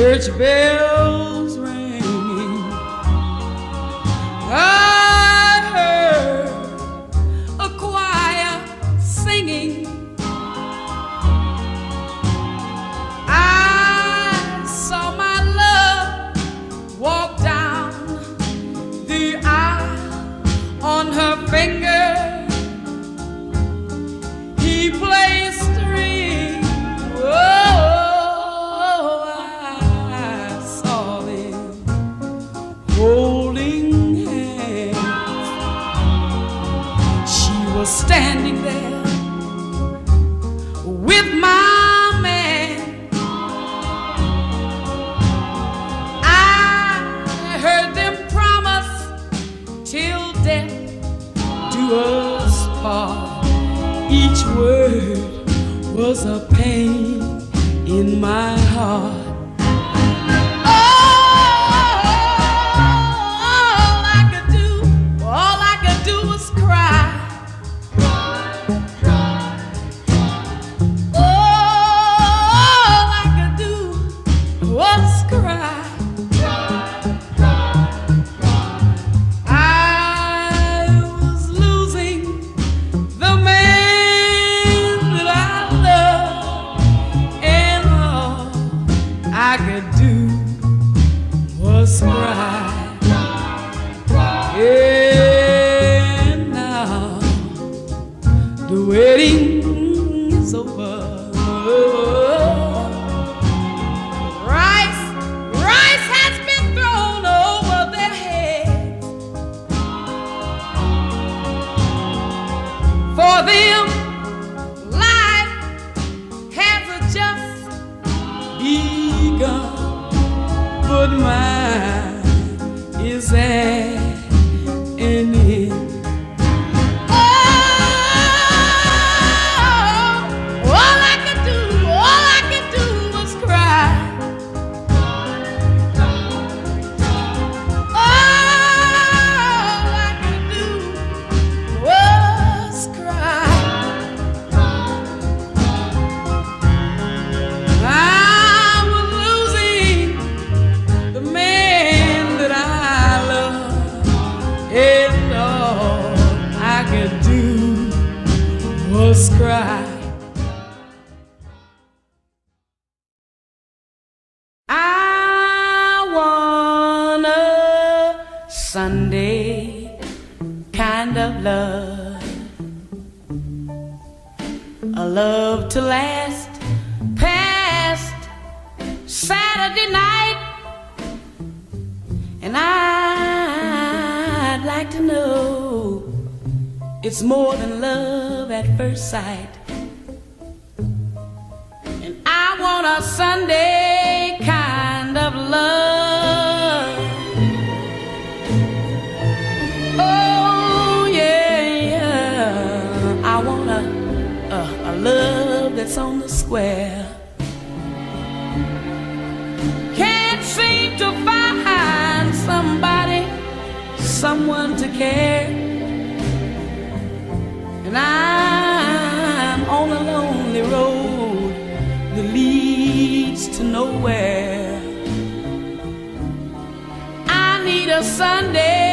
church bells. was standing there with my man. I heard them promise till death do us part. Each word was a pain in my heart. mine is. love. A love to last past Saturday night. And I'd like to know it's more than love at first sight. And I want a Sunday kind of love. uh, a love that's on the square. Can't seem to find somebody, someone to care. And I'm on a lonely road that leads to nowhere. I need a Sunday.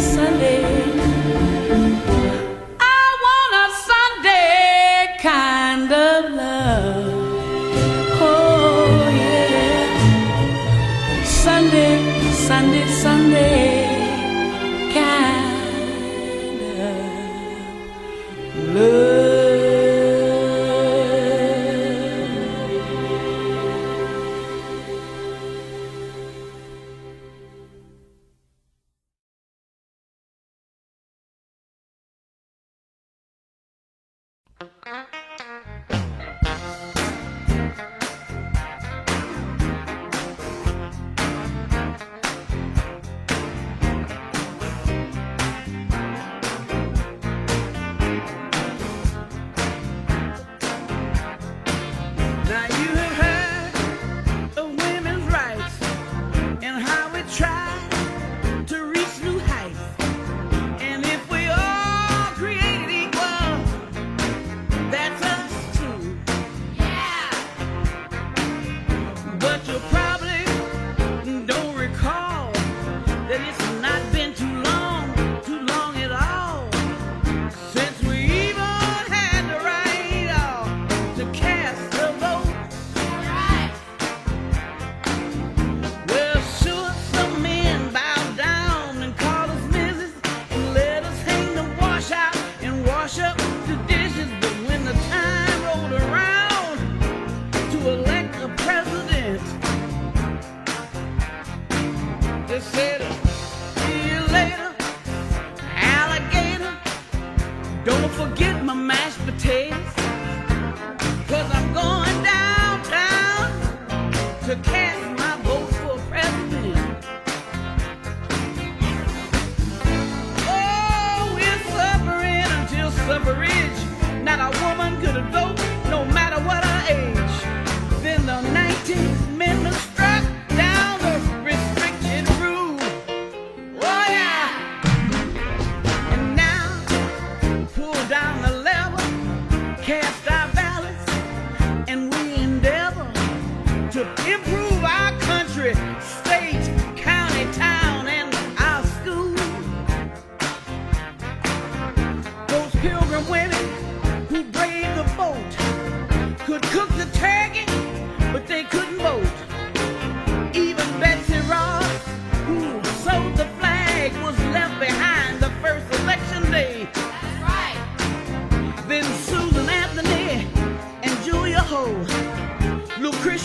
sun.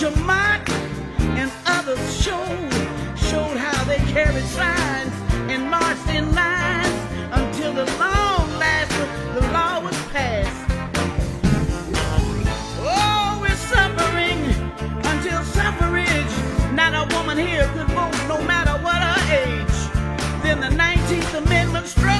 your and others showed showed how they carried signs and marched in lines until the long last the law was passed. Oh we're suffering until suffrage. Not a woman here could vote no matter what her age. Then the 19th amendment struck.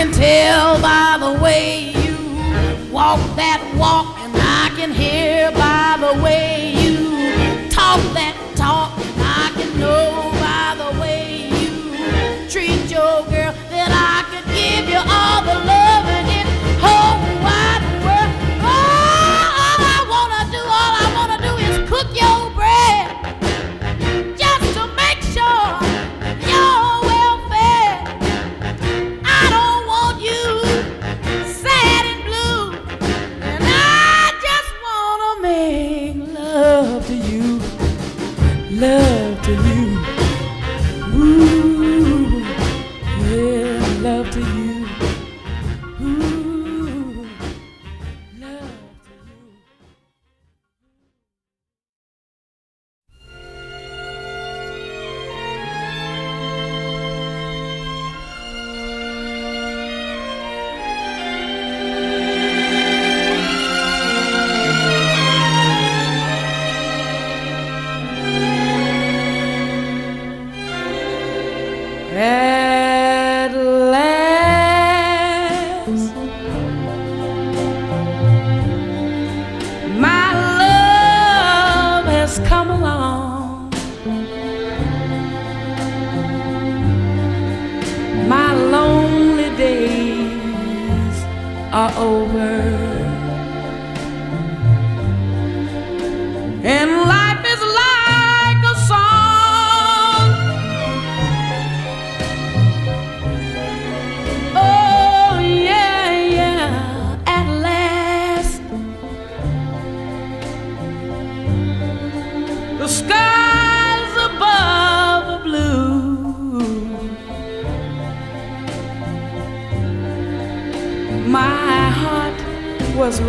Can tell by the way you walk that walk, and I can hear by the way you talk that talk, and I can know are over. And life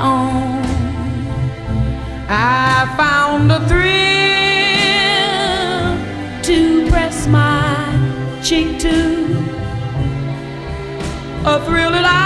own. I found a thrill to press my cheek to, a thrill that I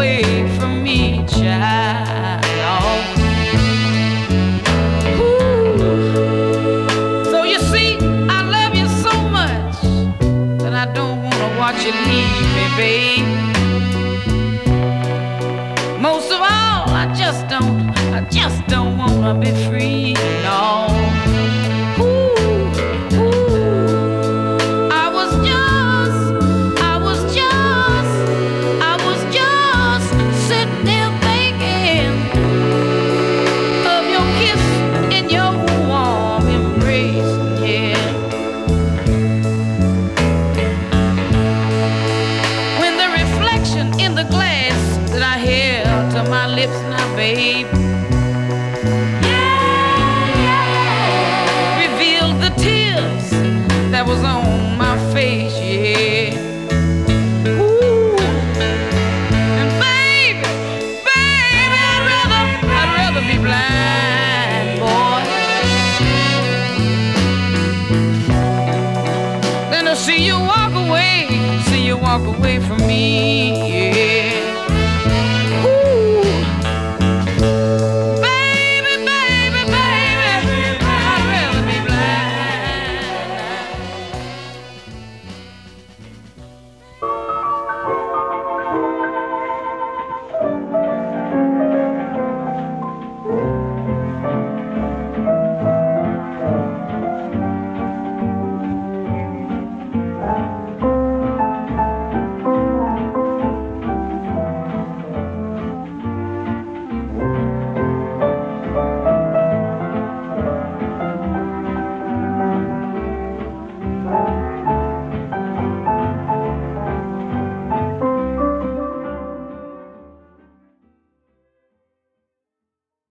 away from me, child. Ooh. So you see, I love you so much that I don't wanna watch you leave me, babe. Most of all, I just don't, I just don't wanna be free.